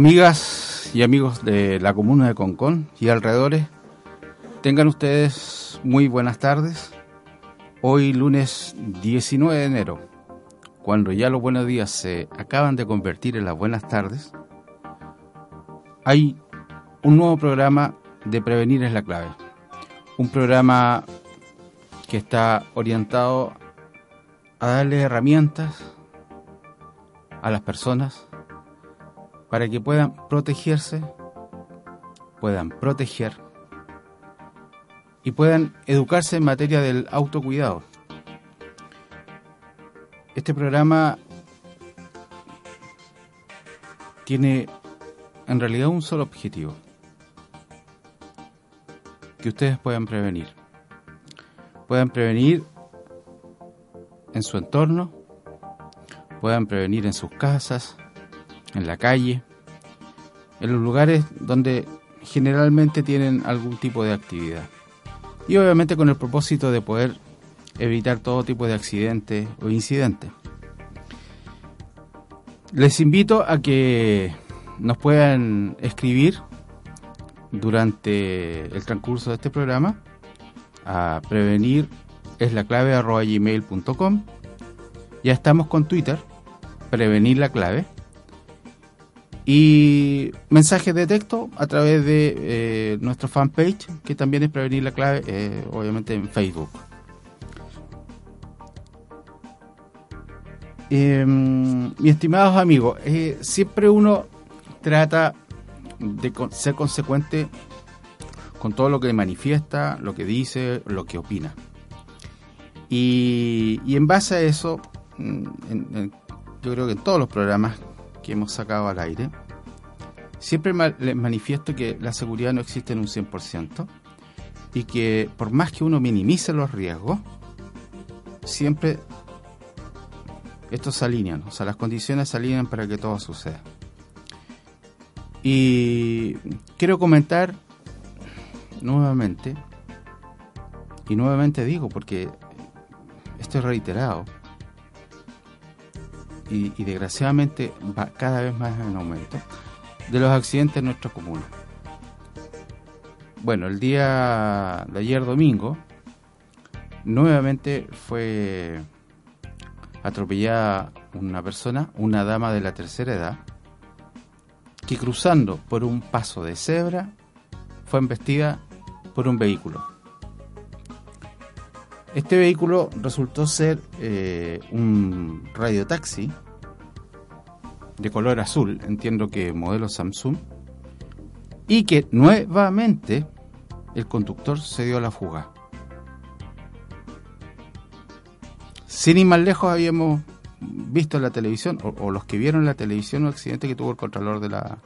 Amigas y amigos de la comuna de Concón y alrededores, tengan ustedes muy buenas tardes. Hoy lunes 19 de enero, cuando ya los buenos días se acaban de convertir en las buenas tardes, hay un nuevo programa de Prevenir es la clave. Un programa que está orientado a darle herramientas a las personas para que puedan protegerse, puedan proteger y puedan educarse en materia del autocuidado. Este programa tiene en realidad un solo objetivo, que ustedes puedan prevenir. Puedan prevenir en su entorno, puedan prevenir en sus casas, en la calle, en los lugares donde generalmente tienen algún tipo de actividad. Y obviamente con el propósito de poder evitar todo tipo de accidentes o incidentes. Les invito a que nos puedan escribir durante el transcurso de este programa a prevenir es la clave arroba gmail.com. Ya estamos con Twitter, prevenir la clave y mensajes de texto a través de eh, nuestro fanpage, que también es Prevenir la Clave, eh, obviamente en Facebook. Em, mis estimados amigos, eh, siempre uno trata de ser consecuente con todo lo que manifiesta, lo que dice, lo que opina. Y, en base a eso, mm, yo creo que en todos los programas hemos sacado al aire, siempre les manifiesto que la seguridad no existe en un 100% y que por más que uno minimice los riesgos, siempre estos se alinean, o sea, las condiciones se alinean para que todo suceda. Y quiero comentar nuevamente, y nuevamente digo porque esto es reiterado, y, desgraciadamente va cada vez más en aumento, de los accidentes en nuestra comuna. Bueno, el día de ayer domingo, nuevamente fue atropellada una persona, una dama de la tercera edad, que cruzando por un paso de cebra fue embestida por un vehículo. Este vehículo resultó ser eh, un radiotaxi de color azul, entiendo que modelo Samsung, y que nuevamente el conductor se dio a la fuga. Sin ir más lejos habíamos visto en la televisión, o, los que vieron en la televisión, un accidente que tuvo el Contralor de la,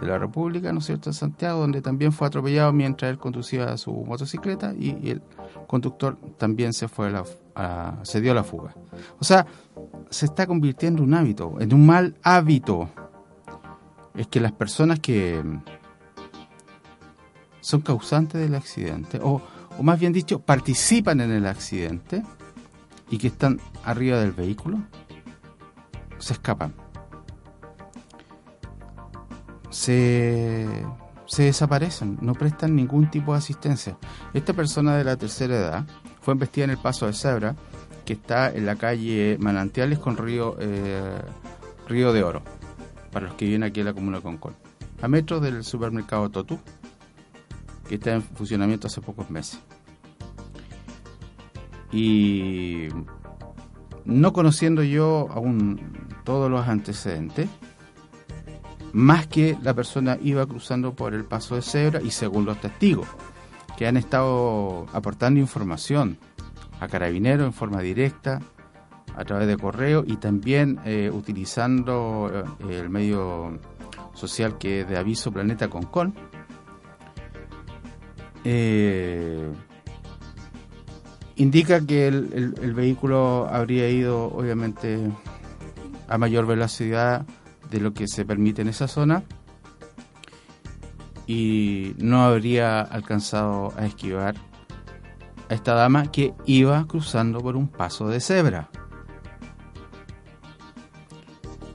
de la República, ¿no es cierto?, en Santiago, donde también fue atropellado mientras él conducía su motocicleta y, el conductor también se fue a se dio a la fuga. O sea, se está convirtiendo en un hábito, en un mal hábito. Es que las personas que son causantes del accidente, o, o más bien dicho, participan en el accidente y que están arriba del vehículo, se escapan se, desaparecen, no prestan ningún tipo de asistencia. Esta persona de la tercera edad fue embestida en el paso de cebra que está en la calle Manantiales con Río, eh, Río de Oro, para los que viven aquí en la comuna Concón, a metros del supermercado Totú, que está en funcionamiento hace pocos meses. Y no conociendo yo aún todos los antecedentes, más que la persona iba cruzando por el paso de cebra y según los testigos que han estado aportando información a Carabineros en forma directa, a través de correo y también eh, utilizando eh, el medio social que es de Aviso Planeta Concon. Eh, indica que el, vehículo habría ido obviamente a mayor velocidad de lo que se permite en esa zona y no habría alcanzado a esquivar a esta dama que iba cruzando por un paso de cebra.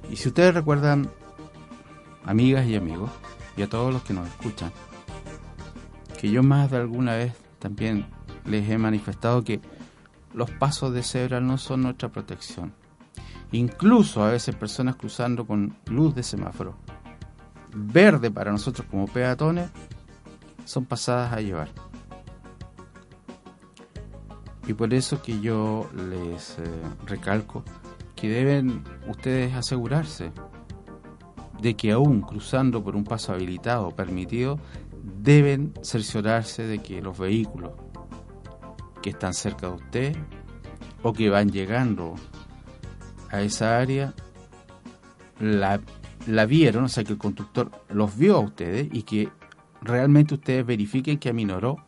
Y si ustedes recuerdan, amigas y amigos, y a todos los que nos escuchan, que yo más de alguna vez también les he manifestado que los pasos de cebra no son nuestra protección. Incluso a veces personas cruzando con luz de semáforo verde para nosotros como peatones son pasadas a llevar. Y por eso que yo les eh, recalco que deben ustedes asegurarse de que aún cruzando por un paso habilitado o permitido, deben cerciorarse de que los vehículos que están cerca de usted o que van llegando a esa área la, la vieron, o sea que el conductor los vio a ustedes y que realmente ustedes verifiquen que aminoró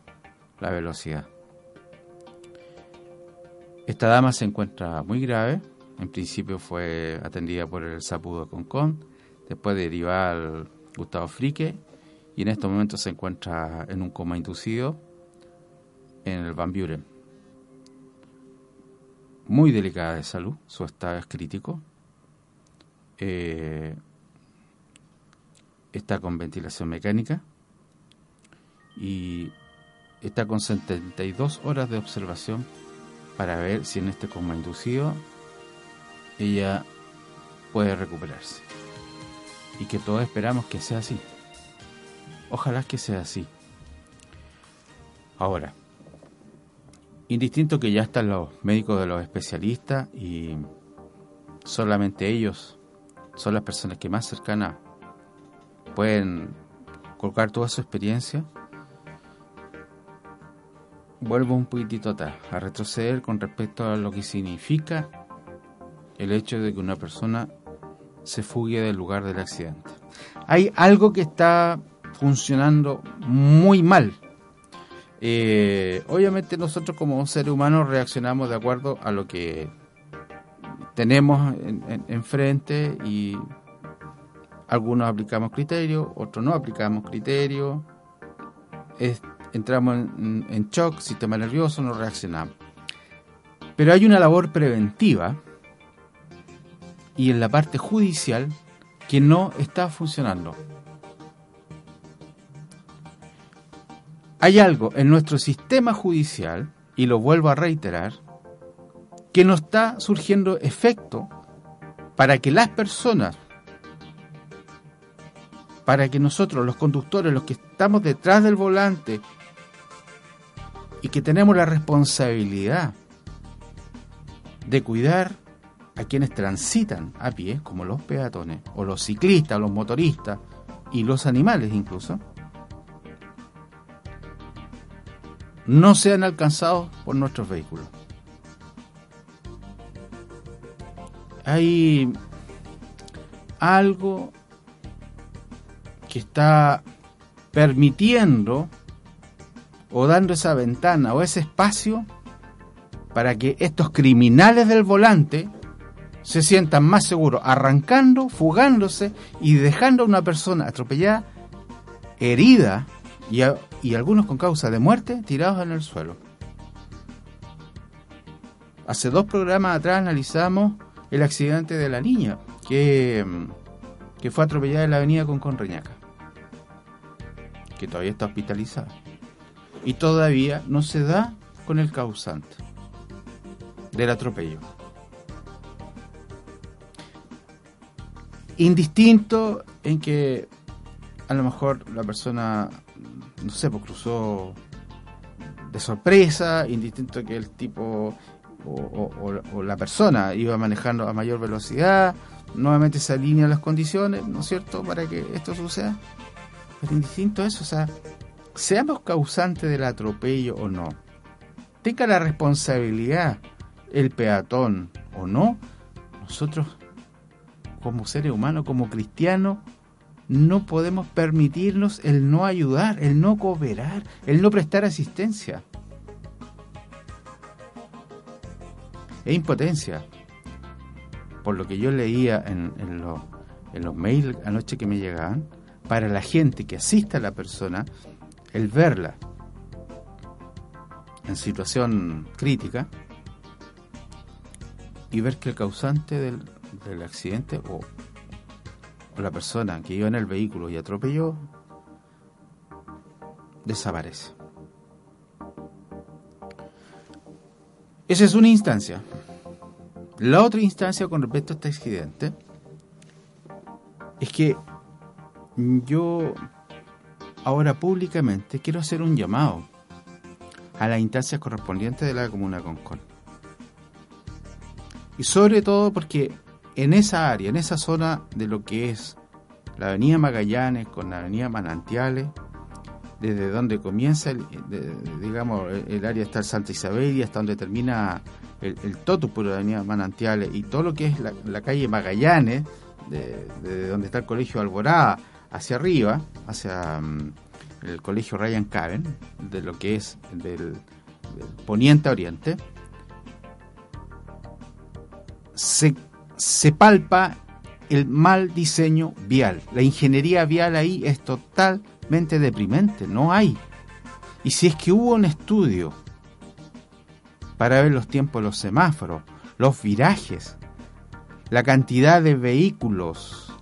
la velocidad. Esta dama se encuentra muy grave, en principio fue atendida por el Sapudo Concon, después derivada al Gustavo Frique y en estos momentos se encuentra en un coma inducido en el Van Buren. Muy delicada de salud, su estado es crítico. Eh, está con ventilación mecánica y está con 72 horas de observación para ver si en este coma inducido ella puede recuperarse. Y que todos esperamos que sea así. Ojalá que sea así. Ahora, Indistinto que ya están los médicos de los especialistas y solamente ellos son las personas que más cercanas pueden colocar toda su experiencia. Vuelvo un poquitito atrás, a retroceder con respecto a lo que significa el hecho de que una persona se fugue del lugar del accidente. Hay algo que está funcionando muy mal eh, obviamente nosotros como seres humanos reaccionamos de acuerdo a lo que tenemos enfrente y algunos aplicamos criterios, otros no aplicamos criterios, entramos en, en shock, sistema nervioso, no reaccionamos. Pero hay una labor preventiva y en la parte judicial que no está funcionando. Hay algo en nuestro sistema judicial, y lo vuelvo a reiterar, que no está surgiendo efecto para que las personas, para que nosotros, los conductores, los que estamos detrás del volante y que tenemos la responsabilidad de cuidar a quienes transitan a pie, como los peatones, o los ciclistas, los motoristas y los animales incluso, no sean alcanzados por nuestros vehículos. Hay algo que está permitiendo o dando esa ventana o ese espacio para que estos criminales del volante se sientan más seguros, arrancando, fugándose y dejando a una persona atropellada, herida y, y algunos con causa de muerte tirados en el suelo. Hace dos programas atrás analizamos el accidente de la niña que, mm, que fue atropellada en la avenida con Conreñaca, que todavía está hospitalizada. Y todavía no se da con el causante del atropello. Indistinto en que a lo mejor la persona no sé, pues cruzó de sorpresa, indistinto que el tipo o, la persona iba manejando a mayor velocidad, nuevamente se alinean las condiciones, ¿no es cierto?, para que esto suceda. Pero indistinto eso, o sea, seamos causantes del atropello o no, tenga la responsabilidad el peatón o no, nosotros como seres humanos, como cristianos, no podemos permitirnos el no ayudar, el no cooperar, el no prestar asistencia. Es impotencia. Por lo que yo leía en, los mails anoche que me llegaban, para la gente que asista a la persona, el verla en situación crítica y ver que el causante del, accidente o la persona que iba en el vehículo y atropelló desaparece. Esa es una instancia. La otra instancia con respecto a este accidente es que yo ahora públicamente quiero hacer un llamado a las instancias correspondientes de la Comuna Concón. Y sobre todo porque en esa área, en esa zona de lo que es la Avenida Magallanes con la Avenida Manantiales, desde donde comienza, el, digamos, el área está el Santa Isabel y hasta donde termina el, el totus por la Avenida Manantiales y todo lo que es la, calle Magallanes, de, donde está el Colegio Alborada, hacia arriba, hacia mm, el Colegio Ryan Caben, de lo que es del, poniente a oriente, se, se palpa el mal diseño vial. La ingeniería vial ahí es totalmente deprimente, no hay. Y si es que hubo un estudio para ver los tiempos de los semáforos, los virajes, la cantidad de vehículos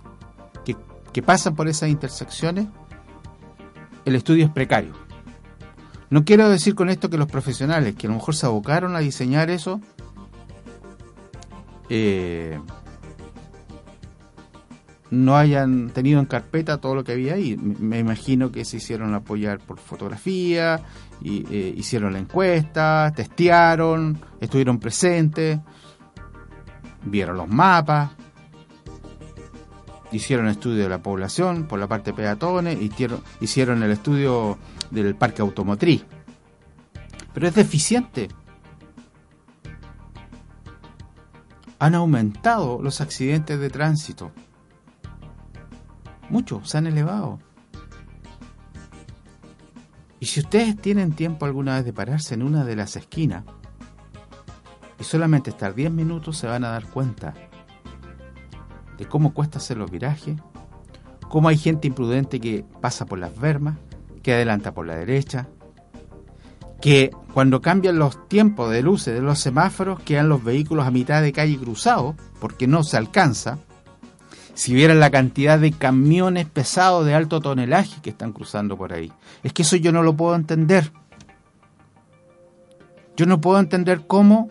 que, que pasan por esas intersecciones, el estudio es precario. No quiero decir con esto que los profesionales que a lo mejor se abocaron a diseñar eso, eh, no hayan tenido en carpeta todo lo que había ahí. Me imagino que se hicieron apoyar por fotografía, eh, hicieron la encuesta, testearon, estuvieron presentes, vieron los mapas, hicieron estudio de la población por la parte peatones, hicieron, hicieron el estudio del parque automotriz. Pero es deficiente. Han aumentado los accidentes de tránsito Muchos se han elevado. Y si ustedes tienen tiempo alguna vez de pararse en una de las esquinas y solamente estar 10 minutos, se van a dar cuenta de cómo cuesta hacer los virajes, cómo hay gente imprudente que pasa por las vermas, que adelanta por la derecha, que cuando cambian los tiempos de luces de los semáforos quedan los vehículos a mitad de calle cruzados porque no se alcanza, si vieran la cantidad de camiones pesados de alto tonelaje que están cruzando por ahí. Es que eso yo no lo puedo entender. Yo no puedo entender cómo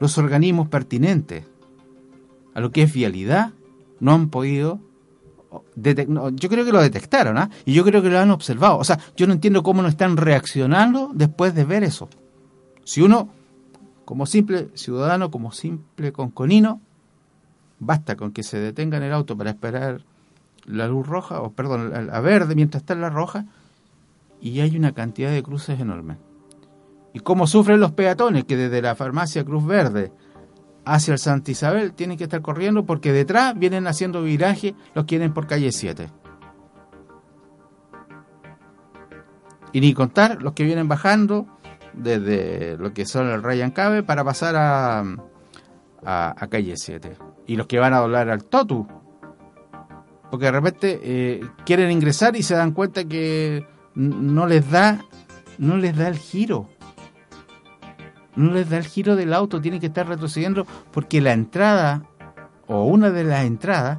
los organismos pertinentes a lo que es vialidad no han podido yo creo que lo detectaron, ¿ah? Y yo creo que lo han observado. O sea, yo no entiendo cómo no están reaccionando después de ver eso. Si uno, como simple ciudadano, como simple conconino, Basta con que se detenga en el auto para esperar la luz roja, o perdón, la verde mientras está en la roja, y hay una cantidad de cruces enormes. ¿Y cómo sufren los peatones que desde la farmacia Cruz Verde hacia el Santa Isabel tienen que estar corriendo porque detrás vienen haciendo viraje los que vienen por calle 7? Y ni contar los que vienen bajando desde lo que son el Ryan Cabe para pasar a, a, calle 7. Y los que van a doblar al Totu. Porque de repente eh, quieren ingresar y se dan cuenta que no les da no les da el giro. No les da el giro del auto, tienen que estar retrocediendo porque la entrada o una de las entradas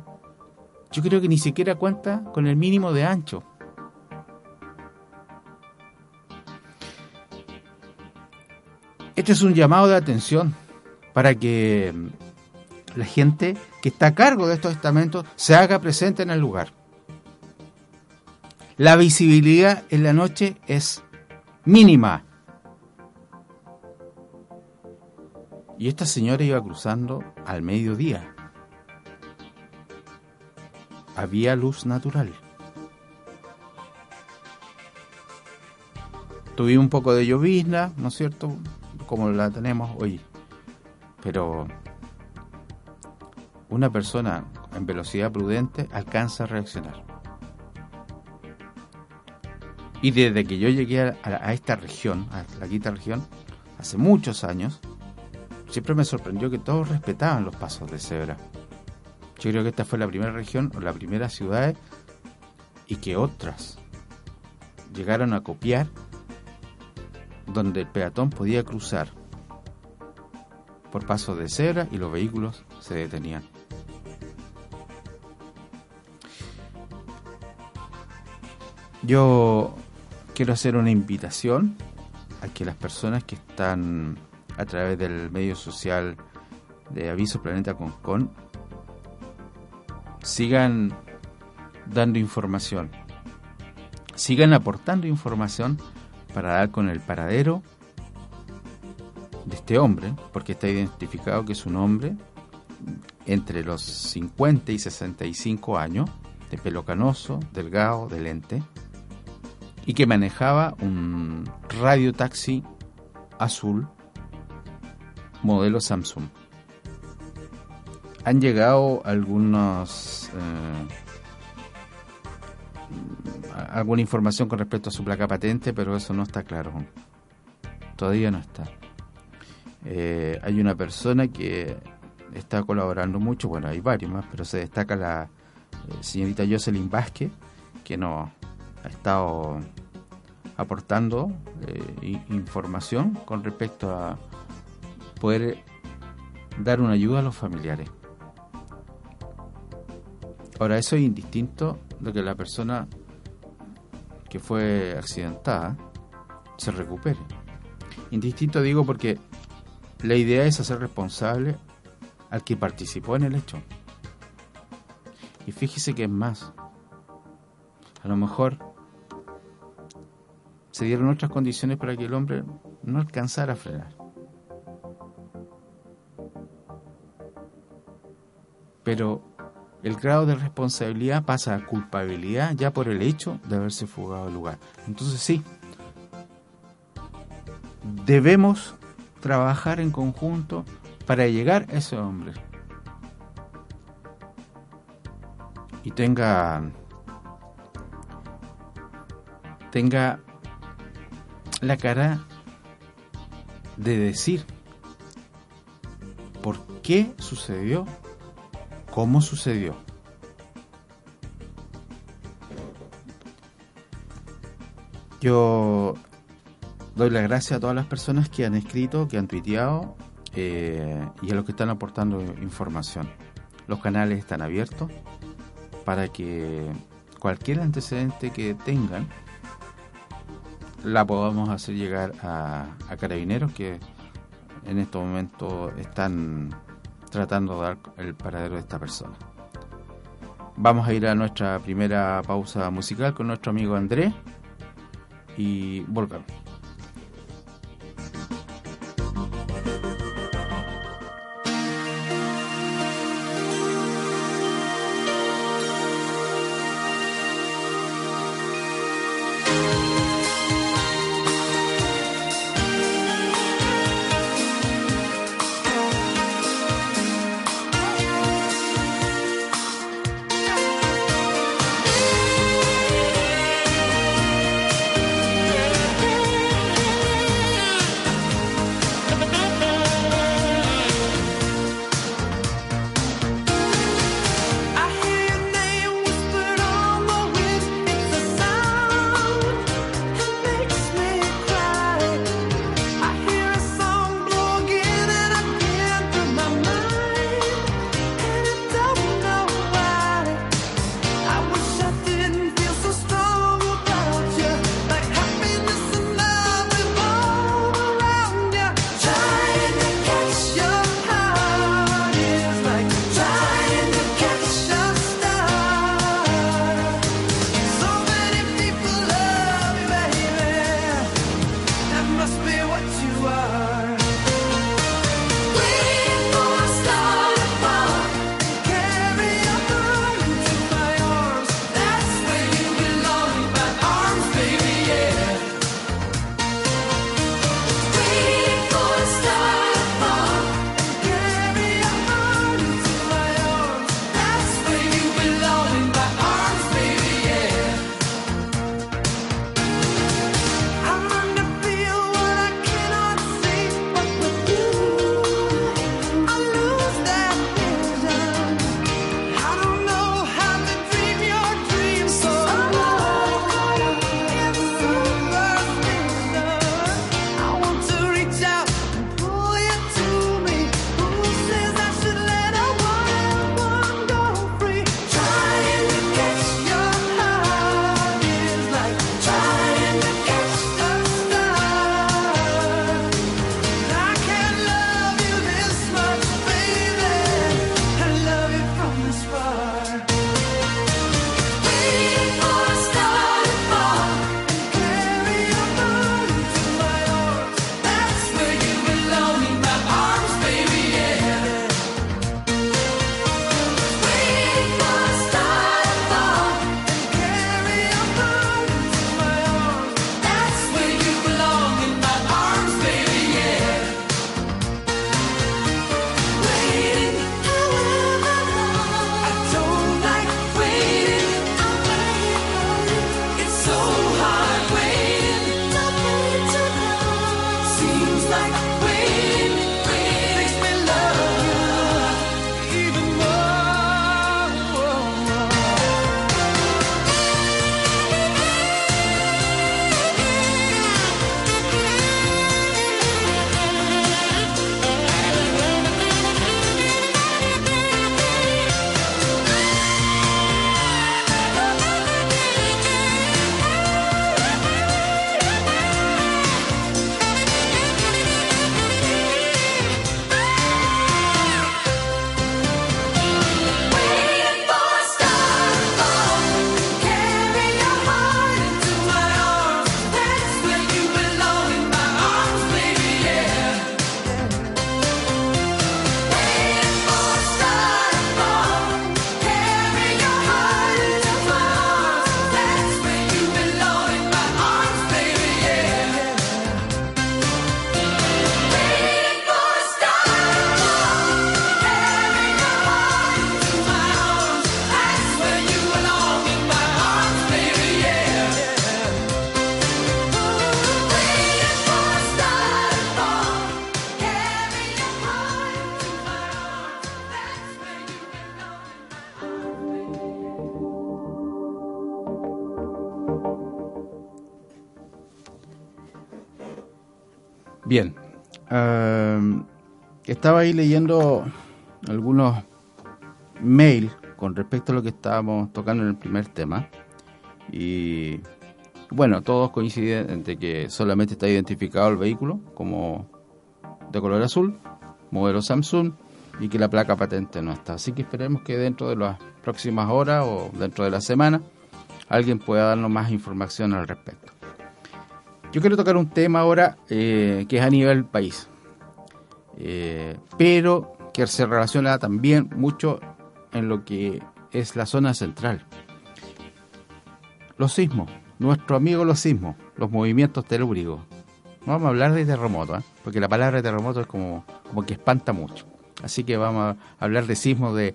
yo creo que ni siquiera cuenta con el mínimo de ancho. Este es un llamado de atención para que la gente que está a cargo de estos estamentos se haga presente en el lugar. La visibilidad en la noche es mínima. Y esta señora iba cruzando al mediodía. Había luz natural. Tuvimos un poco de llovizna, ¿no es cierto? Como la tenemos hoy. Pero una persona en velocidad prudente alcanza a reaccionar. Y desde que yo llegué a, esta región, a la quinta región, hace muchos años, siempre me sorprendió que todos respetaban los pasos de cebra. Yo creo que esta fue la primera región o la primera ciudad y que otras llegaron a copiar donde el peatón podía cruzar por pasos de cebra y los vehículos se detenían. Yo quiero hacer una invitación a que las personas que están a través del medio social de Aviso Planeta Concon sigan dando información, sigan aportando información para dar con el paradero de este hombre, porque está identificado que es un hombre entre los 50 y 65 años, de pelo canoso, delgado, de lente, y que manejaba un radio taxi azul modelo Samsung. Han llegado algunos eh, alguna información con respecto a su placa patente, pero eso no está claro. Todavía no está. Eh, hay una persona que está colaborando mucho, bueno, hay varios más, pero se destaca la eh, señorita Jocelyn Vázquez, que nos ha estado aportando información con respecto a poder dar una ayuda a los familiares. Ahora, eso es indistinto de que la persona que fue accidentada se recupere. Indistinto digo porque la idea es hacer responsable al que participó en el hecho. Y fíjese que es más. A lo mejor se dieron otras condiciones para que el hombre no alcanzara a frenar. Pero el grado de responsabilidad pasa a culpabilidad ya por el hecho de haberse fugado del lugar. Entonces sí, debemos trabajar en conjunto para llegar a ese hombre. Y tenga tenga la cara de decir por qué sucedió, cómo sucedió. Yo doy las gracias a todas las personas que han escrito, que han tuiteado eh, y a los que están aportando información. Los canales están abiertos para que cualquier antecedente que tengan la podamos hacer llegar a, carabineros que en este momento están tratando de dar el paradero de esta persona. Vamos a ir a nuestra primera pausa musical con nuestro amigo Andrés y volvemos. Bien. Em, estaba ahí leyendo algunos mails con respecto a lo que estábamos tocando en el primer tema. Y bueno, todos coinciden en que solamente está identificado el vehículo como de color azul, modelo Samsung, y que la placa patente no está. Así que esperemos que dentro de las próximas horas o dentro de la semana alguien pueda darnos más información al respecto. Yo quiero tocar un tema ahora eh, que es a nivel país, eh, pero que se relaciona también mucho en lo que es la zona central. Los sismos, nuestro amigo los sismos, los movimientos telúricos. No vamos a hablar de terremoto, ¿eh? porque la palabra terremoto es como, como que espanta mucho. Así que vamos a hablar de sismos de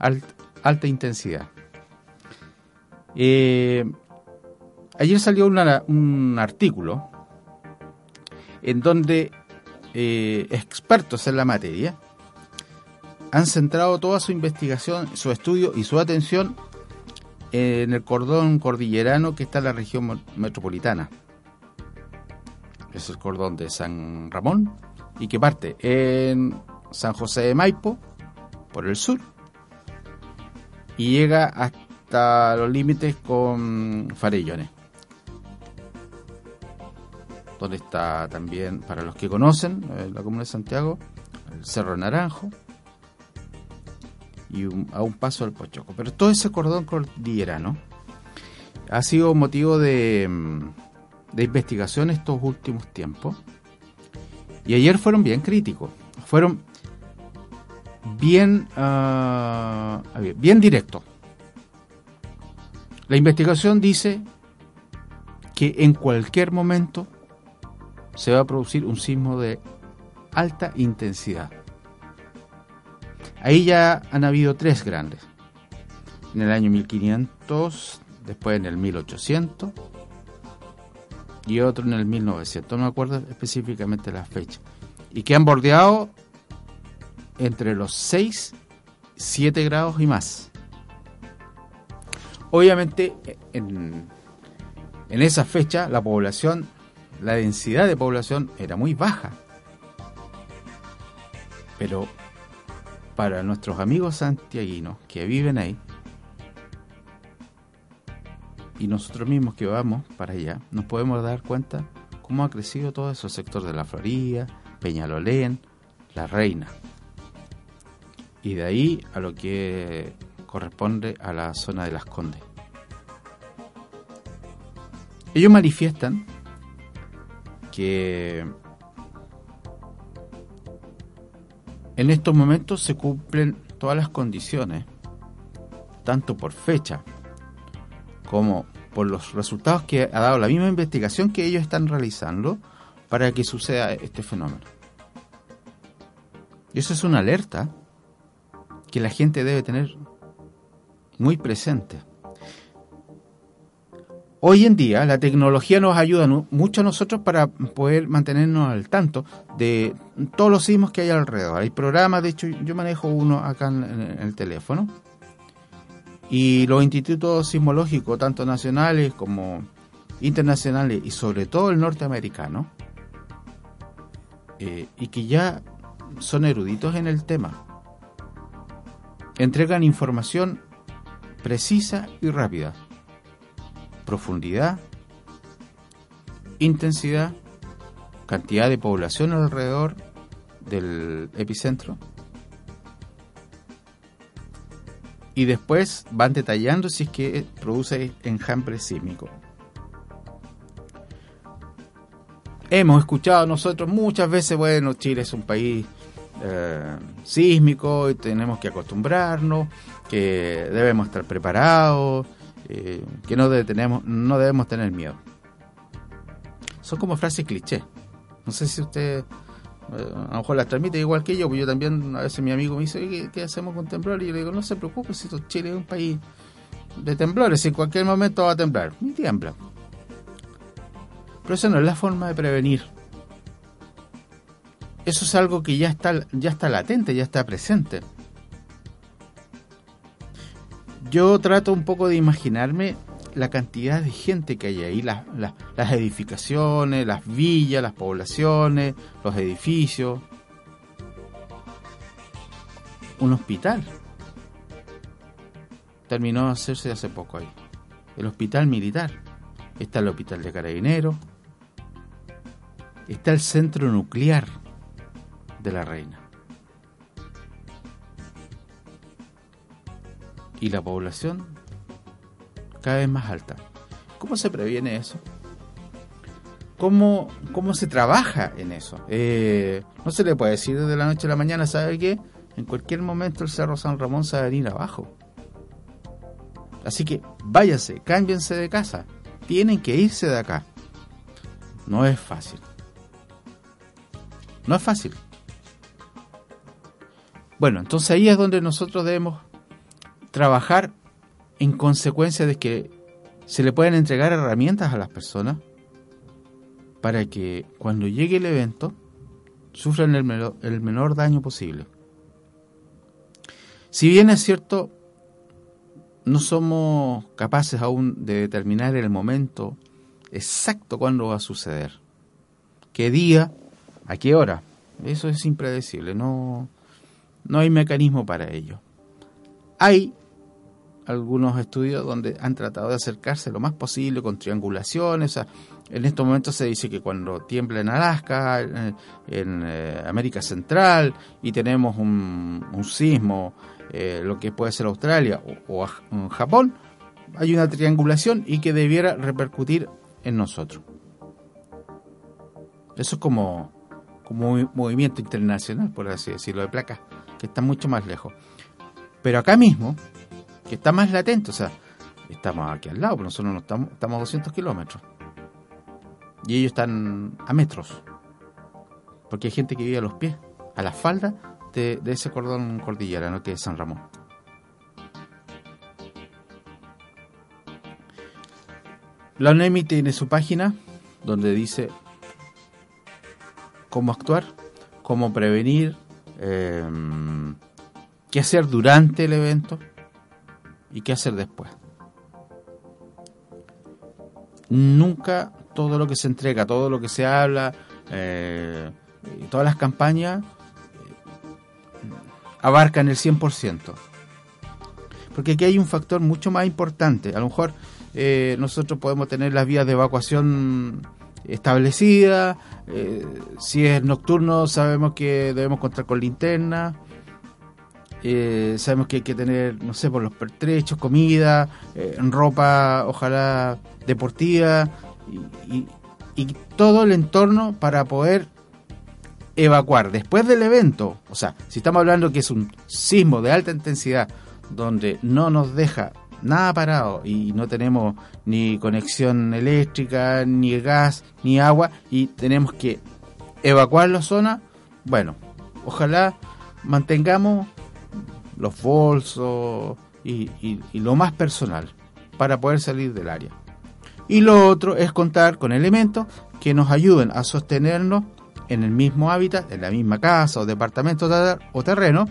alta intensidad. Eh, ayer salió un artículo en donde eh, expertos en la materia han centrado toda su investigación, su estudio y su atención en el cordón cordillerano que está en la región metropolitana. Es el cordón de San Ramón y que parte en San José de Maipo por el sur y llega hasta los límites con Farellones. Donde está también, para los que conocen, eh, la comuna de Santiago, el Cerro Naranjo y a un paso del Pochoco. Pero todo ese cordón cordillerano ha sido motivo de, de investigación estos últimos tiempos. Y ayer fueron bien críticos. Fueron bien, uh, bien directos la investigación dice que en cualquier momento se va a producir un sismo de alta intensidad. Ahí ya han habido tres grandes. En el año 1500, después en el 1800 y otro en el 1900. No me acuerdo específicamente la fecha. Y que han bordeado entre los 6, 7 grados y más. Obviamente, en, esa fecha la población, la densidad de población era muy baja. Pero para nuestros amigos santiaguinos que viven ahí, y nosotros mismos que vamos para allá, nos podemos dar cuenta cómo ha crecido todo ese sector de la Florida, Peñalolén, La Reina. Y de ahí a lo que corresponde a la zona de las Condes. Ellos manifiestan que en estos momentos se cumplen todas las condiciones, tanto por fecha como por los resultados que ha dado la misma investigación que ellos están realizando para que suceda este fenómeno. Y eso es una alerta que la gente debe tener muy presente. Hoy en día la tecnología nos ayuda mucho a nosotros para poder mantenernos al tanto de todos los sismos que hay alrededor. Hay programas, de hecho yo manejo uno acá en, el teléfono y los institutos sismológicos, tanto nacionales como internacionales y sobre todo el norteamericano, eh, y que ya son eruditos en el tema, entregan información precisa y rápida profundidad, intensidad, cantidad de población alrededor del epicentro. Y después van detallando si es que produce enjambre sísmico. Hemos escuchado nosotros muchas veces, bueno, Chile es un país eh, sísmico y tenemos que acostumbrarnos, que debemos estar preparados, que no, detenemos, no debemos tener miedo. Son como frases cliché. No sé si usted eh, a lo mejor las transmite igual que yo, porque yo también, a veces mi amigo me dice, ¿qué, hacemos con temblor? Y yo le digo, no se preocupe, si Chile es un país de temblores, en cualquier momento va a temblar. Y tiembla. Pero eso no es la forma de prevenir. Eso es algo que ya está, ya está latente, ya está presente yo trato un poco de imaginarme la cantidad de gente que hay ahí, las edificaciones, las villas, las poblaciones, los edificios. Un hospital. Terminó de hacerse hace poco ahí. El hospital militar. Está el hospital de carabineros. Está el centro nuclear de la reina. Y la población cada vez más alta. ¿Cómo se previene eso? ¿Cómo, cómo se trabaja en eso? Eh, no se le puede decir desde la noche a la mañana, ¿sabe qué? En cualquier momento el Cerro San Ramón se venir abajo. Así que váyase, cámbiense de casa. Tienen que irse de acá. No es fácil. No es fácil. Bueno, entonces ahí es donde nosotros debemos trabajar en consecuencia de que se le pueden entregar herramientas a las personas para que cuando llegue el evento sufran el menor, el menor daño posible. Si bien es cierto, no somos capaces aún de determinar el momento exacto cuándo va a suceder, qué día, a qué hora. Eso es impredecible, no, no hay mecanismo para ello. Hay algunos estudios donde han tratado de acercarse lo más posible con triangulaciones. en estos momentos se dice que cuando tiembla en Alaska, en, eh, América Central, y tenemos un, sismo, eh, lo que puede ser Australia o, o Japón, hay una triangulación y que debiera repercutir en nosotros. Eso es como, como un movimiento internacional, por así decirlo, de placas, que está mucho más lejos. Pero acá mismo, que está más latente, o sea, estamos aquí al lado, pero nosotros no estamos, estamos a 200 kilómetros. Y ellos están a metros. Porque hay gente que vive a los pies, a la falda de, ese cordón cordillerano que es San Ramón. La ONEMI tiene su página donde dice cómo actuar, cómo prevenir, eh, qué hacer durante el evento y qué hacer después. Nunca todo lo que se entrega, todo lo que se habla, eh, todas las campañas eh, abarcan el 100%. Porque aquí hay un factor mucho más importante. A lo mejor eh, nosotros podemos tener las vías de evacuación establecidas. si es nocturno sabemos que debemos contar con linterna. Eh, sabemos que hay que tener, no sé, por los pertrechos, comida, eh, ropa, ojalá deportiva y, todo el entorno para poder evacuar después del evento. O sea, si estamos hablando que es un sismo de alta intensidad donde no nos deja nada parado y no tenemos ni conexión eléctrica, ni gas, ni agua y tenemos que evacuar la zona, bueno, ojalá mantengamos los bolsos y, lo más personal para poder salir del área. Y lo otro es contar con elementos que nos ayuden a sostenernos en el mismo hábitat, en la misma casa o departamento o terreno,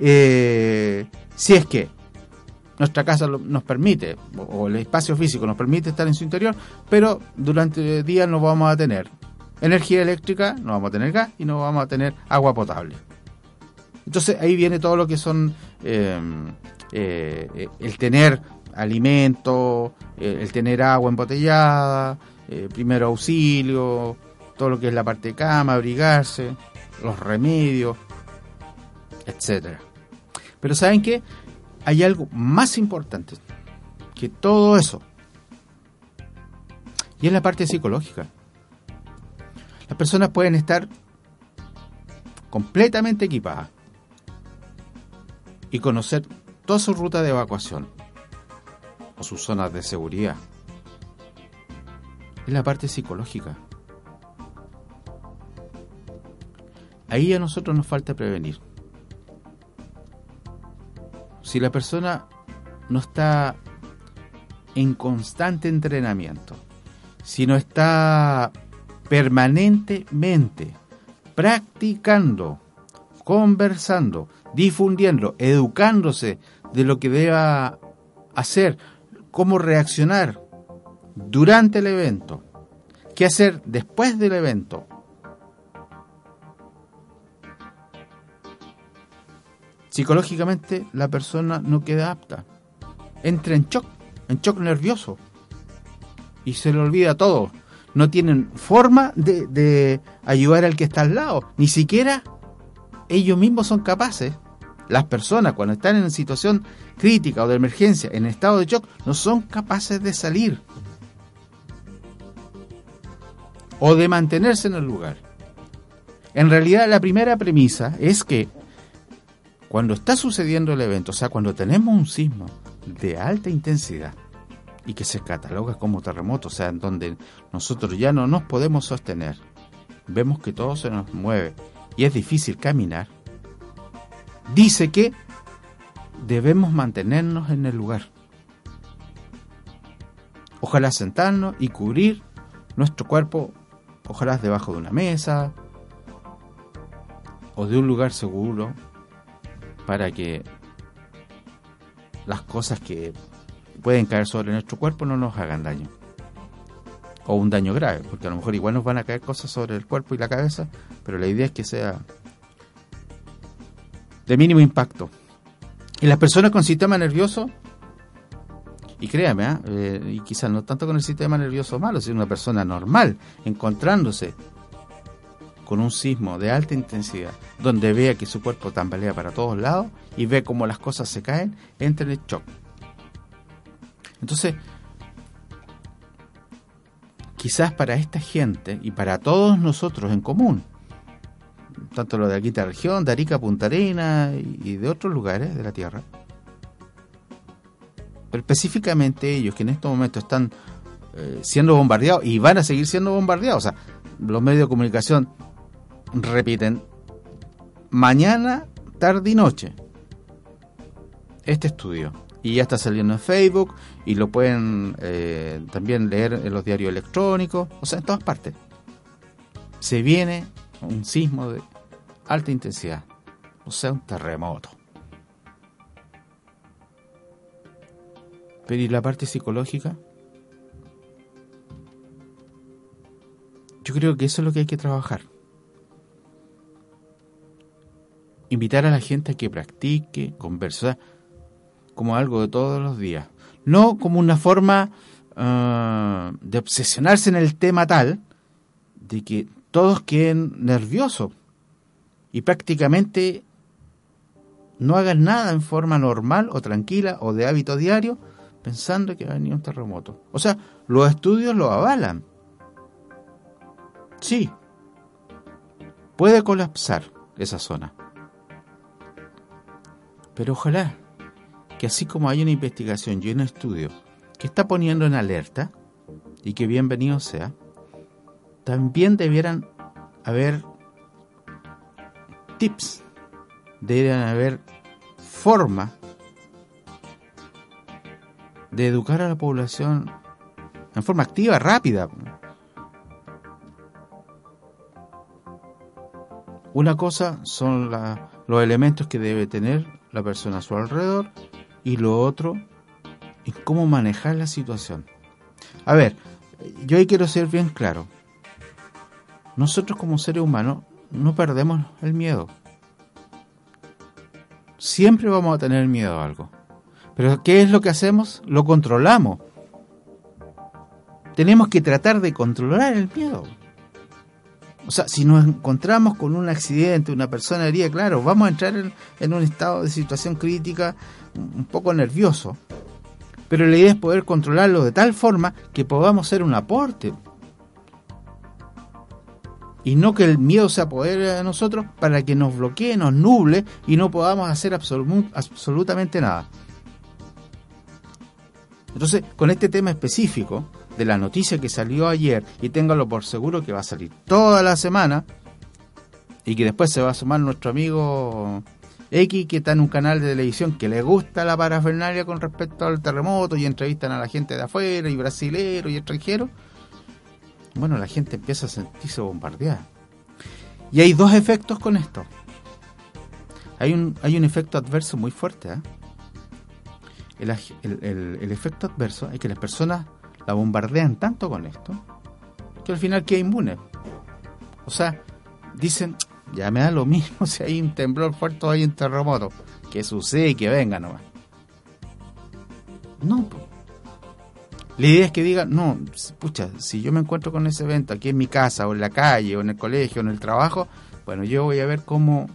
eh, si es que nuestra casa nos permite, o el espacio físico nos permite estar en su interior, pero durante el día no vamos a tener energía eléctrica, no vamos a tener gas y no vamos a tener agua potable. Entonces ahí viene todo lo que son em, eh, el tener alimento, eh, el tener agua embotellada, eh, primero auxilio, todo lo que es la parte de cama, abrigarse, los remedios, etcétera. Pero ¿saben qué? Hay algo más importante que todo eso. Y es la parte psicológica. Las personas pueden estar completamente equipadas, y conocer toda su ruta de evacuación o sus zonas de seguridad. Es la parte psicológica. Ahí a nosotros nos falta prevenir. Si la persona no está en constante entrenamiento, si no está permanentemente practicando, conversando, difundiendo, educándose de lo que deba hacer, cómo reaccionar durante el evento, qué hacer después del evento. Psicológicamente la persona no queda apta, entra en shock, en shock nervioso y se le olvida todo. No tienen forma de, de ayudar al que está al lado, ni siquiera ellos mismos son capaces las personas cuando están en situación crítica o de emergencia, en estado de shock, no son capaces de salir o de mantenerse en el lugar. En realidad la primera premisa es que cuando está sucediendo el evento, o sea, cuando tenemos un sismo de alta intensidad y que se cataloga como terremoto, o sea, en donde nosotros ya no nos podemos sostener, vemos que todo se nos mueve y es difícil caminar, dice que debemos mantenernos en el lugar. Ojalá sentarnos y cubrir nuestro cuerpo, ojalá debajo de una mesa o de un lugar seguro para que las cosas que pueden caer sobre nuestro cuerpo no nos hagan daño. O un daño grave, porque a lo mejor igual nos van a caer cosas sobre el cuerpo y la cabeza, pero la idea es que sea de mínimo impacto. Y las personas con sistema nervioso, y créame, ¿ah? eh, y quizás no tanto con el sistema nervioso malo, sino una persona normal, encontrándose con un sismo de alta intensidad, donde vea que su cuerpo tambalea para todos lados y ve cómo las cosas se caen, entra en el shock. Entonces, quizás para esta gente y para todos nosotros en común, tanto lo de aquí región, de Arica, Punta Arena y de otros lugares de la Tierra. Pero específicamente ellos que en estos momentos están eh, siendo bombardeados y van a seguir siendo bombardeados. O sea, los medios de comunicación repiten mañana, tarde y noche este estudio. Y ya está saliendo en Facebook y lo pueden eh, también leer en los diarios electrónicos, o sea, en todas partes. Se viene un sismo de alta intensidad, o sea, un terremoto. Pero ¿y la parte psicológica? Yo creo que eso es lo que hay que trabajar. Invitar a la gente a que practique, conversar, como algo de todos los días. No como una forma ah, de obsesionarse en el tema tal de que todos queden nerviosos y prácticamente no hagan nada en forma normal o tranquila o de hábito diario pensando que va a venir un terremoto. O sea, los estudios lo avalan. Sí, puede colapsar esa zona. Pero ojalá que así como hay una investigación y un estudio que está poniendo en alerta, y que bienvenido sea, también debieran haber tips, deberían haber forma de educar a la población en forma activa, rápida. Una cosa son los elementos que debe tener la persona a su alrededor y lo otro es cómo manejar la situación. A ver, yo ahí quiero ser bien claro. Nosotros como seres humanos no perdemos el miedo. Siempre vamos a tener miedo a algo. Pero ¿qué es lo que hacemos? Lo controlamos. Tenemos que tratar de controlar el miedo. O sea, si nos encontramos con un accidente, una persona herida, claro, vamos a entrar en, en, un estado de situación crítica un poco nervioso. Pero la idea es poder controlarlo de tal forma que podamos ser un aporte y no que el miedo se apodere de nosotros para que nos bloquee, nos nuble y no podamos hacer absolutamente nada. Entonces, con este tema específico de la noticia que salió ayer, y téngalo por seguro que va a salir toda la semana, y que después se va a sumar nuestro amigo X, que está en un canal de televisión que le gusta la parafernalia con respecto al terremoto y entrevistan a la gente de afuera, y brasilero y extranjero, bueno, la gente empieza a sentirse bombardeada. Y hay dos efectos con esto. Hay un, hay un efecto adverso muy fuerte. ¿eh? El, efecto adverso es que las personas la bombardean tanto con esto que al final queda inmune. O sea, dicen, ya me da lo mismo si hay un temblor fuerte o hay un terremoto. Que sucede y que venga nomás. No, la idea es que digan, no, pucha, si yo me encuentro con ese evento aquí en mi casa o en la calle o en el colegio o en el trabajo, bueno, yo voy a ver cómo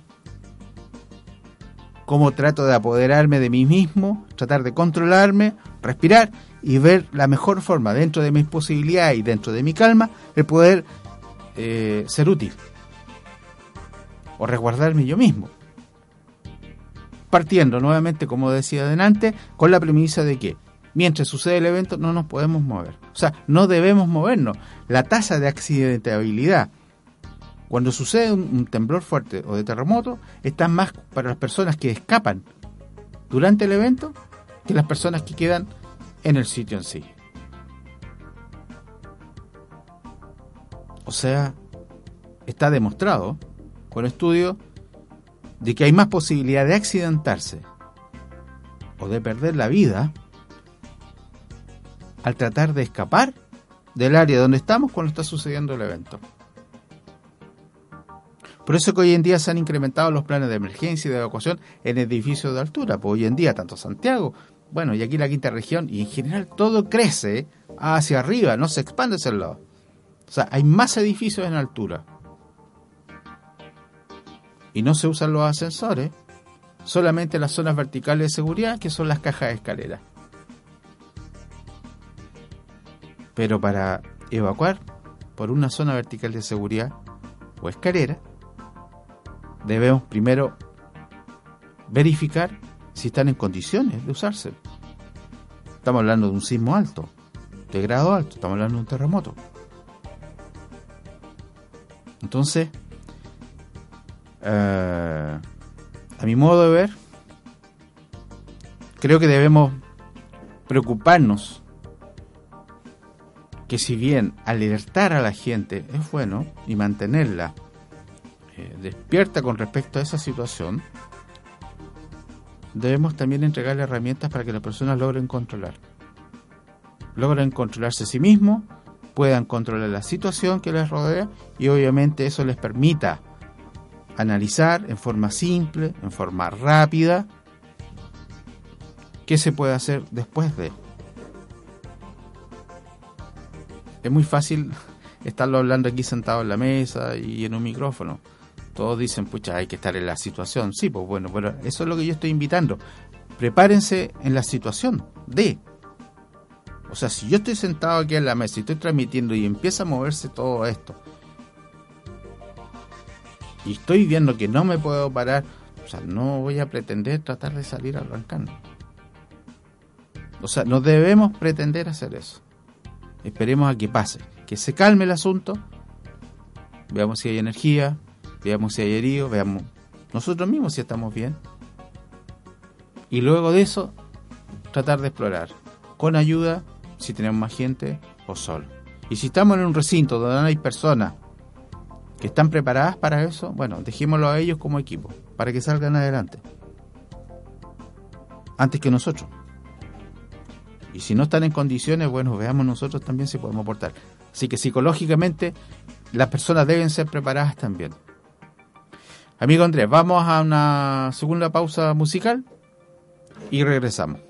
cómo trato de apoderarme de mí mismo, tratar de controlarme, respirar y ver la mejor forma dentro de mis posibilidades y dentro de mi calma el poder eh, ser útil o resguardarme yo mismo. Partiendo nuevamente, como decía adelante, con la premisa de que mientras sucede el evento no nos podemos mover. O sea, no debemos movernos. La tasa de accidentabilidad cuando sucede un, temblor fuerte o de terremoto, está más para las personas que escapan durante el evento que las personas que quedan en el sitio en sí. O sea, está demostrado con estudios de que hay más posibilidad de accidentarse o de perder la vida al tratar de escapar del área donde estamos cuando está sucediendo el evento. Por eso que hoy en día se han incrementado los planes de emergencia y de evacuación en edificios de altura. Pues hoy en día, tanto Santiago, bueno, y aquí la quinta región, y en general todo crece hacia arriba, no se expande hacia el lado. O sea, hay más edificios en altura. Y no se usan los ascensores, solamente las zonas verticales de seguridad, que son las cajas de escalera. Pero para evacuar por una zona vertical de seguridad o escalera, debemos primero verificar si están en condiciones de usarse. Estamos hablando de un sismo alto, de grado alto, estamos hablando de un terremoto. Entonces, eh, a mi modo de ver, creo que debemos preocuparnos que si bien alertar a la gente es bueno y mantenerla eh, despierta con respecto a esa situación, debemos también entregarle herramientas para que las personas logren controlar. Logren controlarse a sí mismos, puedan controlar la situación que les rodea y obviamente eso les permita analizar en forma simple, en forma rápida, qué se puede hacer después de. Es muy fácil estarlo hablando aquí sentado en la mesa y en un micrófono todos dicen, pucha, hay que estar en la situación. Sí, pues bueno, pero eso es lo que yo estoy invitando. Prepárense en la situación de. O sea, si yo estoy sentado aquí en la mesa y estoy transmitiendo y empieza a moverse todo esto, y estoy viendo que no me puedo parar, o sea, no voy a pretender tratar de salir arrancando. O sea, no debemos pretender hacer eso. Esperemos a que pase, que se calme el asunto, veamos si hay energía, veamos si hay heridos, veamos nosotros mismos si estamos bien. Y luego de eso, tratar de explorar, con ayuda, si tenemos más gente o solo. Y si estamos en un recinto donde no hay personas que están preparadas para eso, bueno, dejémoslo a ellos como equipo, para que salgan adelante. Antes que nosotros. Y si no están en condiciones, bueno, veamos nosotros también si podemos aportar. Así que psicológicamente las personas deben ser preparadas también. Amigo Andrés, vamos a una segunda pausa musical y regresamos.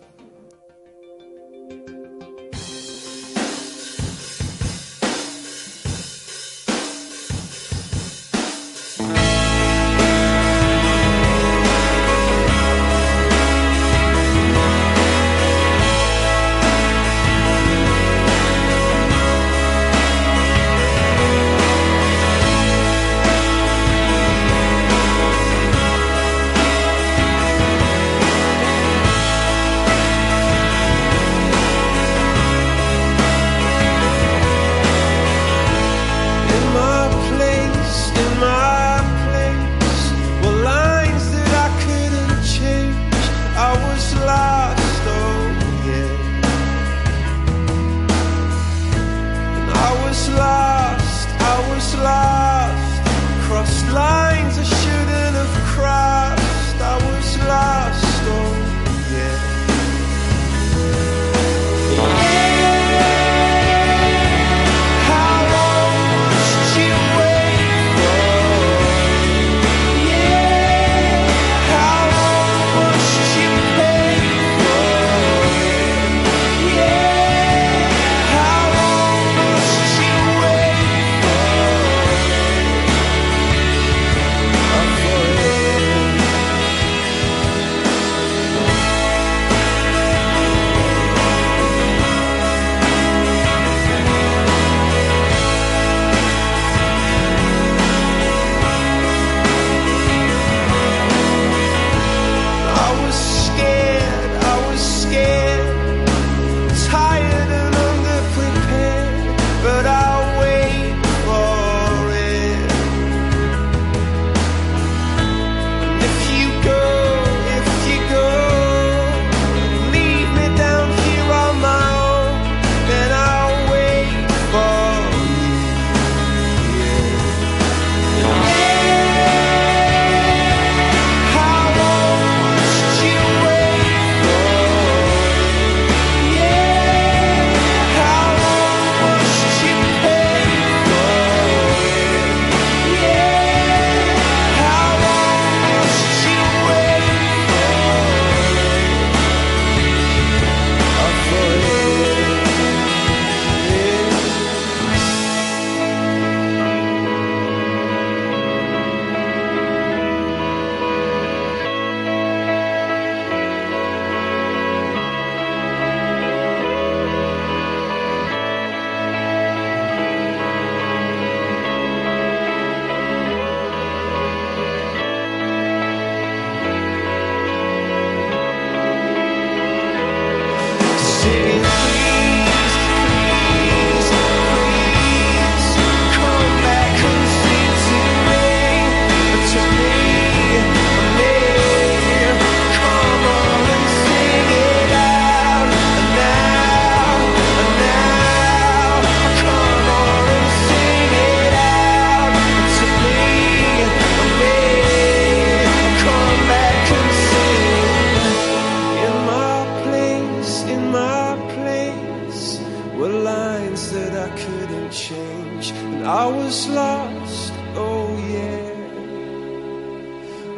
Oh,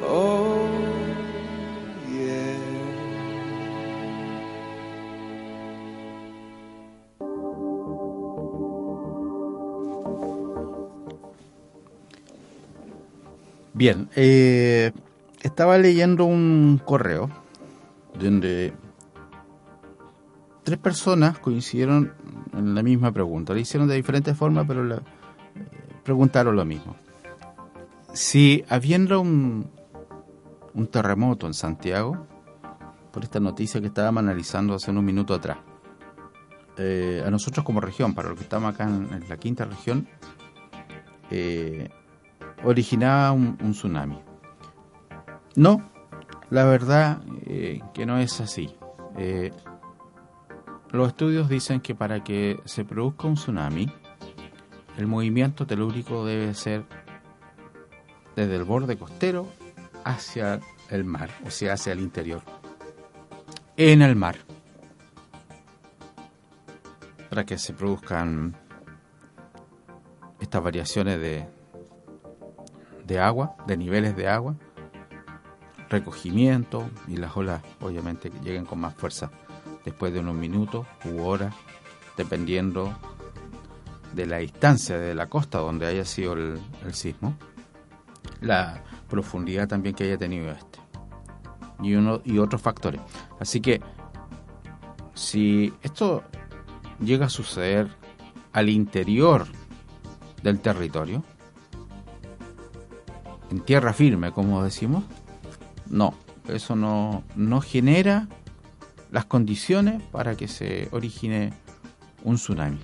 oh, Bien, eh, estaba leyendo un correo donde tres personas coincidieron en la misma pregunta. La hicieron de diferentes formas, pero la, preguntaron lo mismo. Si habiendo un, terremoto en Santiago, por esta noticia que estábamos analizando hace un minuto atrás, eh, a nosotros como región, para los que estamos acá en, la quinta región, eh, originaba un, tsunami. No, la verdad eh, que no es así. los estudios dicen que para que se produzca un tsunami, el movimiento telúrico debe ser desde el borde costero hacia el mar, o sea, hacia el interior. En el mar para que se produzcan estas variaciones de, de agua, de niveles de agua, recogimiento y las olas obviamente lleguen con más fuerza después de unos minutos u horas, dependiendo de la distancia de la costa donde haya sido el, sismo, la profundidad también que haya tenido este y uno y otros factores. Así que si esto llega a suceder al interior del territorio, en tierra firme, como decimos, no, eso no, no genera las condiciones para que se origine un tsunami.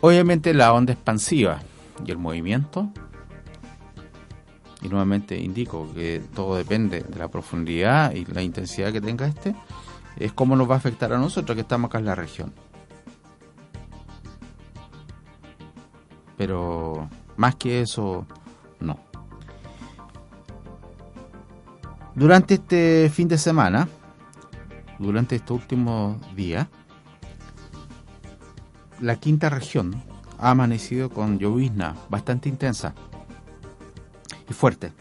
Obviamente la onda expansiva y el movimiento, y nuevamente indico que todo depende de la profundidad y la intensidad que tenga este, es cómo nos va a afectar a nosotros que estamos acá en la región. Pero más que eso, no. Durante este fin de semana, durante estos últimos días, la quinta región ha amanecido con llovizna bastante intensa y fuerte.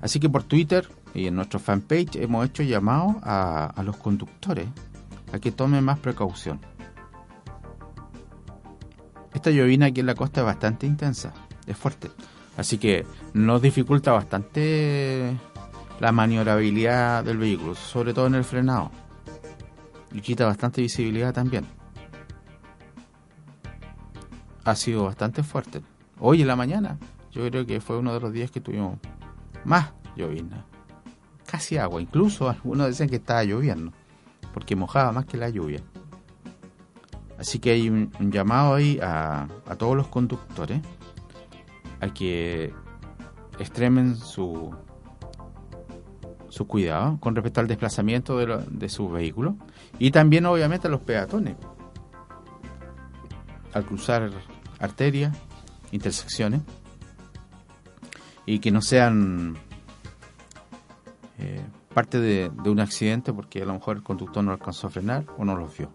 Así que por Twitter y en nuestro fanpage hemos hecho llamado a, los conductores a que tomen más precaución. Esta llovina aquí en la costa es bastante intensa, es fuerte, así que nos dificulta bastante la maniobrabilidad del vehículo, sobre todo en el frenado, y quita bastante visibilidad también. Ha sido bastante fuerte. Hoy en la mañana, yo creo que fue uno de los días que tuvimos más llovina casi agua. Incluso algunos decían que estaba lloviendo, porque mojaba más que la lluvia. Así que hay un, llamado ahí a, todos los conductores a que extremen su, su cuidado con respecto al desplazamiento de, de sus vehículos y también obviamente a los peatones al cruzar arterias, intersecciones y que no sean eh, parte de, un accidente porque a lo mejor el conductor no alcanzó a frenar o no lo vio.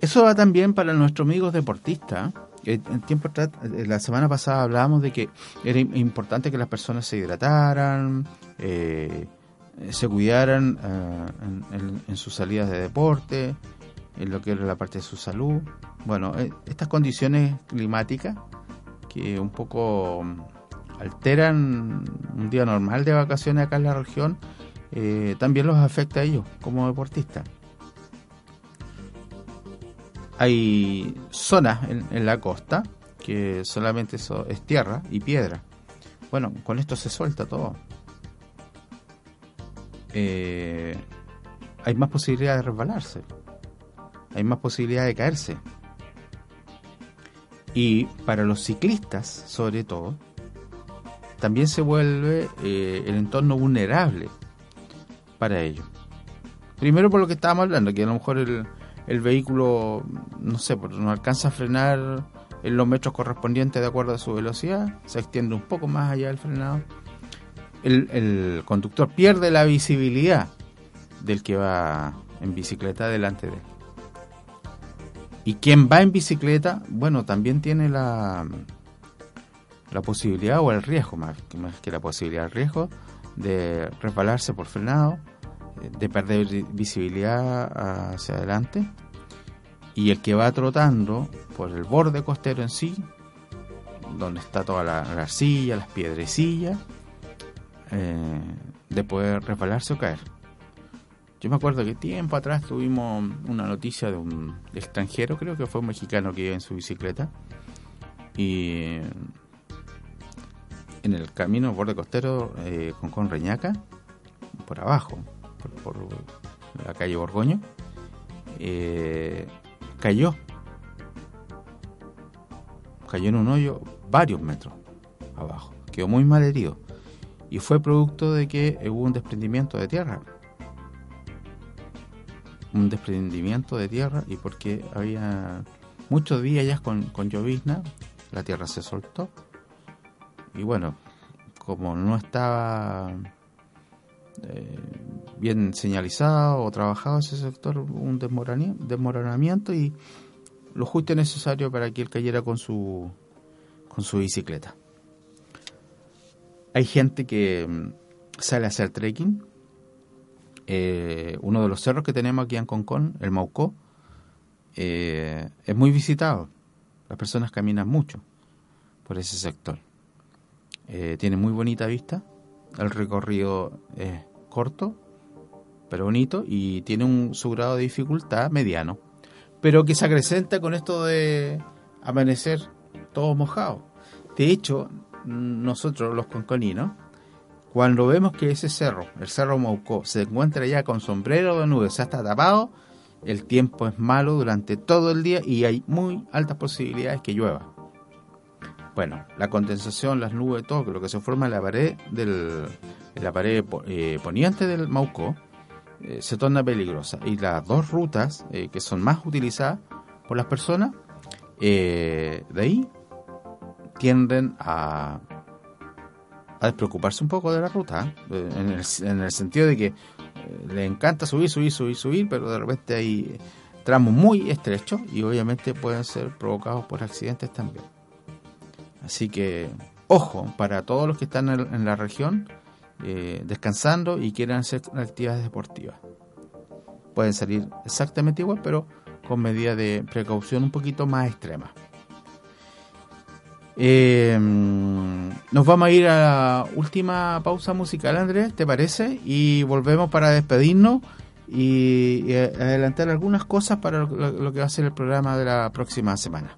Eso va también para nuestros amigos deportistas. En tiempo la semana pasada hablábamos de que era importante que las personas se hidrataran, eh, se cuidaran eh, en, en, sus salidas de deporte, en lo que era la parte de su salud. Bueno, eh, estas condiciones climáticas que un poco mm, alteran un día normal de vacaciones acá en la región, eh, también los afecta a ellos como deportistas. Hay zonas en, la costa que solamente eso es tierra y piedra. Bueno, con esto se suelta todo. Eh, hay más posibilidad de resbalarse hay más posibilidad de caerse. Y para los ciclistas, sobre todo, también se vuelve eh, el entorno vulnerable para ellos. Primero por lo que estábamos hablando, que a lo mejor el, el vehículo, no sé, no alcanza a frenar en los metros correspondientes de acuerdo a su velocidad, se extiende un poco más allá del frenado. El, conductor pierde la visibilidad del que va en bicicleta delante de él. Y quien va en bicicleta, bueno, también tiene la, la posibilidad o el riesgo, más, que la posibilidad, el riesgo de resbalarse por frenado, de perder visibilidad hacia adelante y el que va trotando por el borde costero en sí, donde está toda la, arcilla, las piedrecillas, eh, de poder resbalarse o caer. Yo me acuerdo que tiempo atrás tuvimos una noticia de un extranjero, creo que fue un mexicano que iba en su bicicleta, y en el camino borde costero eh, con, con Reñaca, por abajo, por, la calle Borgoño, eh, cayó. Cayó en un hoyo varios metros abajo. Quedó muy mal herido. Y fue producto de que hubo un desprendimiento de tierra. Un desprendimiento de tierra y porque había muchos días ya con, con llovizna, la tierra se soltó. Y bueno, como no estaba eh, bien señalizado o trabajado ese sector, un desmoronamiento y lo justo necesario para que él cayera con su, con su bicicleta. Hay gente que mm, sale a hacer trekking. Eh, uno de los cerros que tenemos aquí en Concón, el Maucó, eh, es muy visitado. Las personas caminan mucho por ese sector. tiene muy bonita vista. El recorrido es corto, pero bonito, y tiene un, su grado de dificultad mediano, pero que se acrecenta con esto de amanecer todo mojado. De hecho, nosotros los conconinos, cuando vemos que ese cerro, el cerro Maucó, se encuentra ya con sombrero de nubes, se está tapado, el tiempo es malo durante todo el día y hay muy altas posibilidades que llueva. Bueno, la condensación, las nubes, todo lo que se forma en la pared del, la pared eh, poniente del Mauco eh, se torna peligrosa y las dos rutas eh, que son más utilizadas por las personas de ahí tienden a, despreocuparse un poco de la ruta en el, en, el, sentido de que le encanta subir, subir, subir, subir pero de repente hay tramos muy estrechos y obviamente pueden ser provocados por accidentes también así que ojo para todos los que están en la región eh, descansando y quieran hacer actividades deportivas. Pueden salir exactamente igual, pero con medidas de precaución un poquito más extremas. Eh, nos vamos a ir a la última pausa musical, Andrés, ¿te parece? Y volvemos para despedirnos y, adelantar algunas cosas para lo que va a ser el programa de la próxima semana.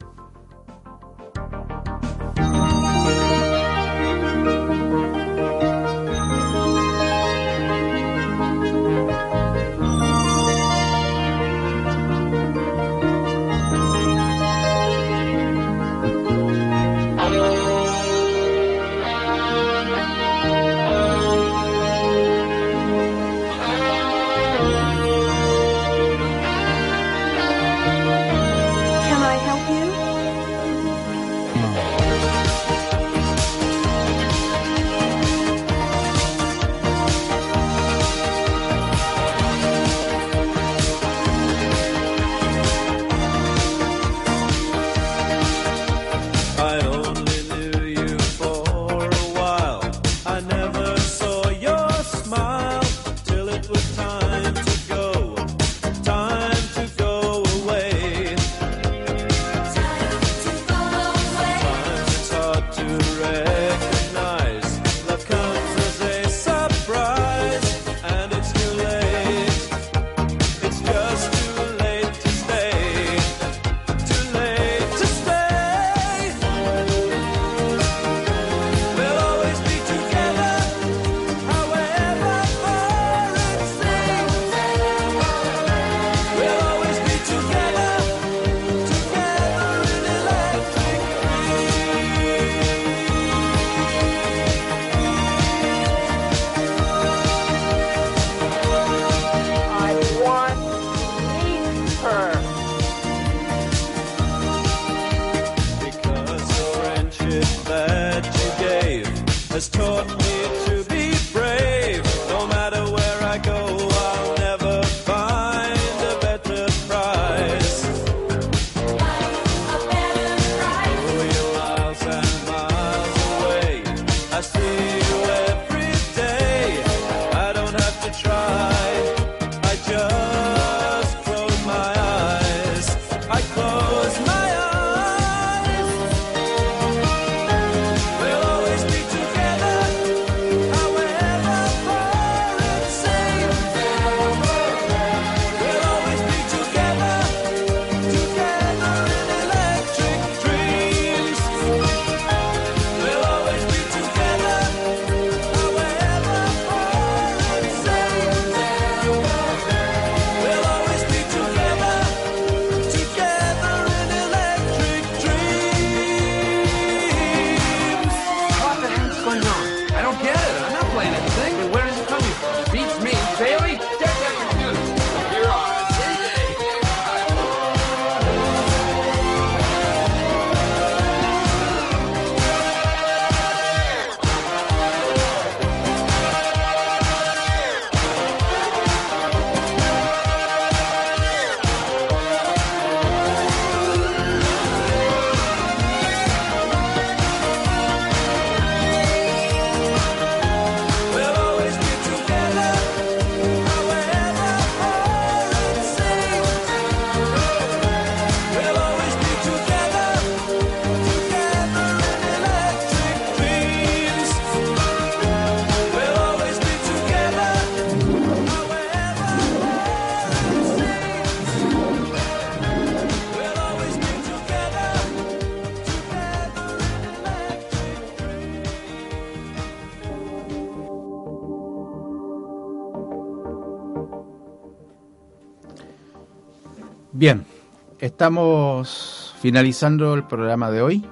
Estamos finalizando el programa de hoy.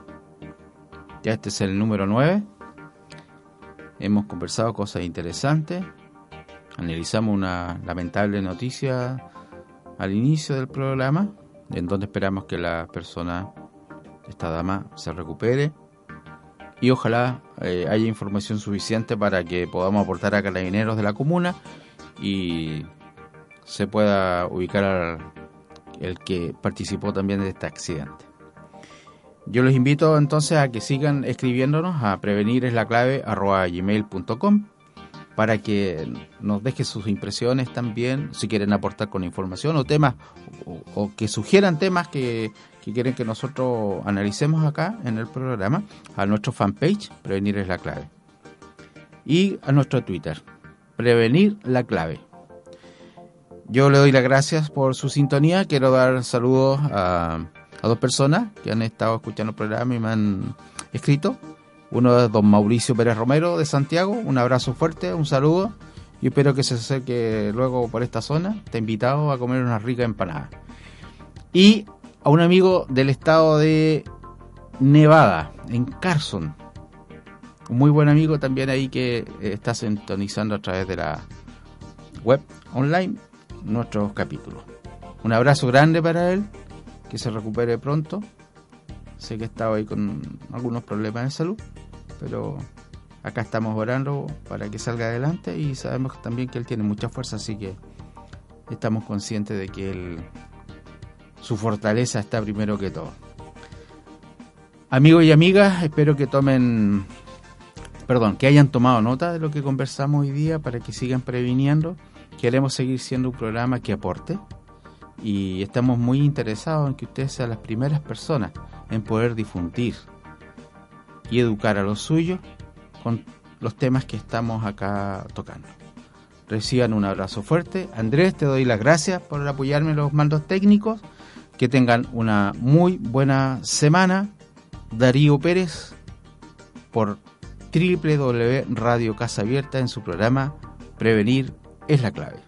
Ya este es el número 9. Hemos conversado cosas interesantes. Analizamos una lamentable noticia al inicio del programa, en donde esperamos que la persona, esta dama, se recupere. Y ojalá eh, haya información suficiente para que podamos aportar a carabineros de la comuna y se pueda ubicar al el que participó también de este accidente. Yo los invito entonces a que sigan escribiéndonos a prevenir para que nos dejen sus impresiones también, si quieren aportar con información o temas, o, que sugieran temas que, que, quieren que nosotros analicemos acá en el programa, a nuestro fanpage, Prevenir es la clave. Y a nuestro Twitter, Prevenir la clave. Yo le doy las gracias por su sintonía. Quiero dar saludos a, dos personas que han estado escuchando el programa y me han escrito. Uno es don Mauricio Pérez Romero de Santiago. Un abrazo fuerte, un saludo. Y espero que se acerque luego por esta zona. Está invitado a comer una rica empanada. Y a un amigo del estado de Nevada, en Carson. Un muy buen amigo también ahí que está sintonizando a través de la web online nuestros capítulos. Un abrazo grande para él, que se recupere pronto. Sé que estaba ahí con algunos problemas de salud, pero acá estamos orando para que salga adelante y sabemos también que él tiene mucha fuerza, así que estamos conscientes de que él, su fortaleza está primero que todo. Amigos y amigas, espero que tomen, perdón, que hayan tomado nota de lo que conversamos hoy día para que sigan previniendo Queremos seguir siendo un programa que aporte y estamos muy interesados en que ustedes sean las primeras personas en poder difundir y educar a los suyos con los temas que estamos acá tocando. Reciban un abrazo fuerte. Andrés, te doy las gracias por apoyarme en los mandos técnicos. Que tengan una muy buena semana. Darío Pérez por www Radio Casa Abierta en su programa Prevenir es la clave.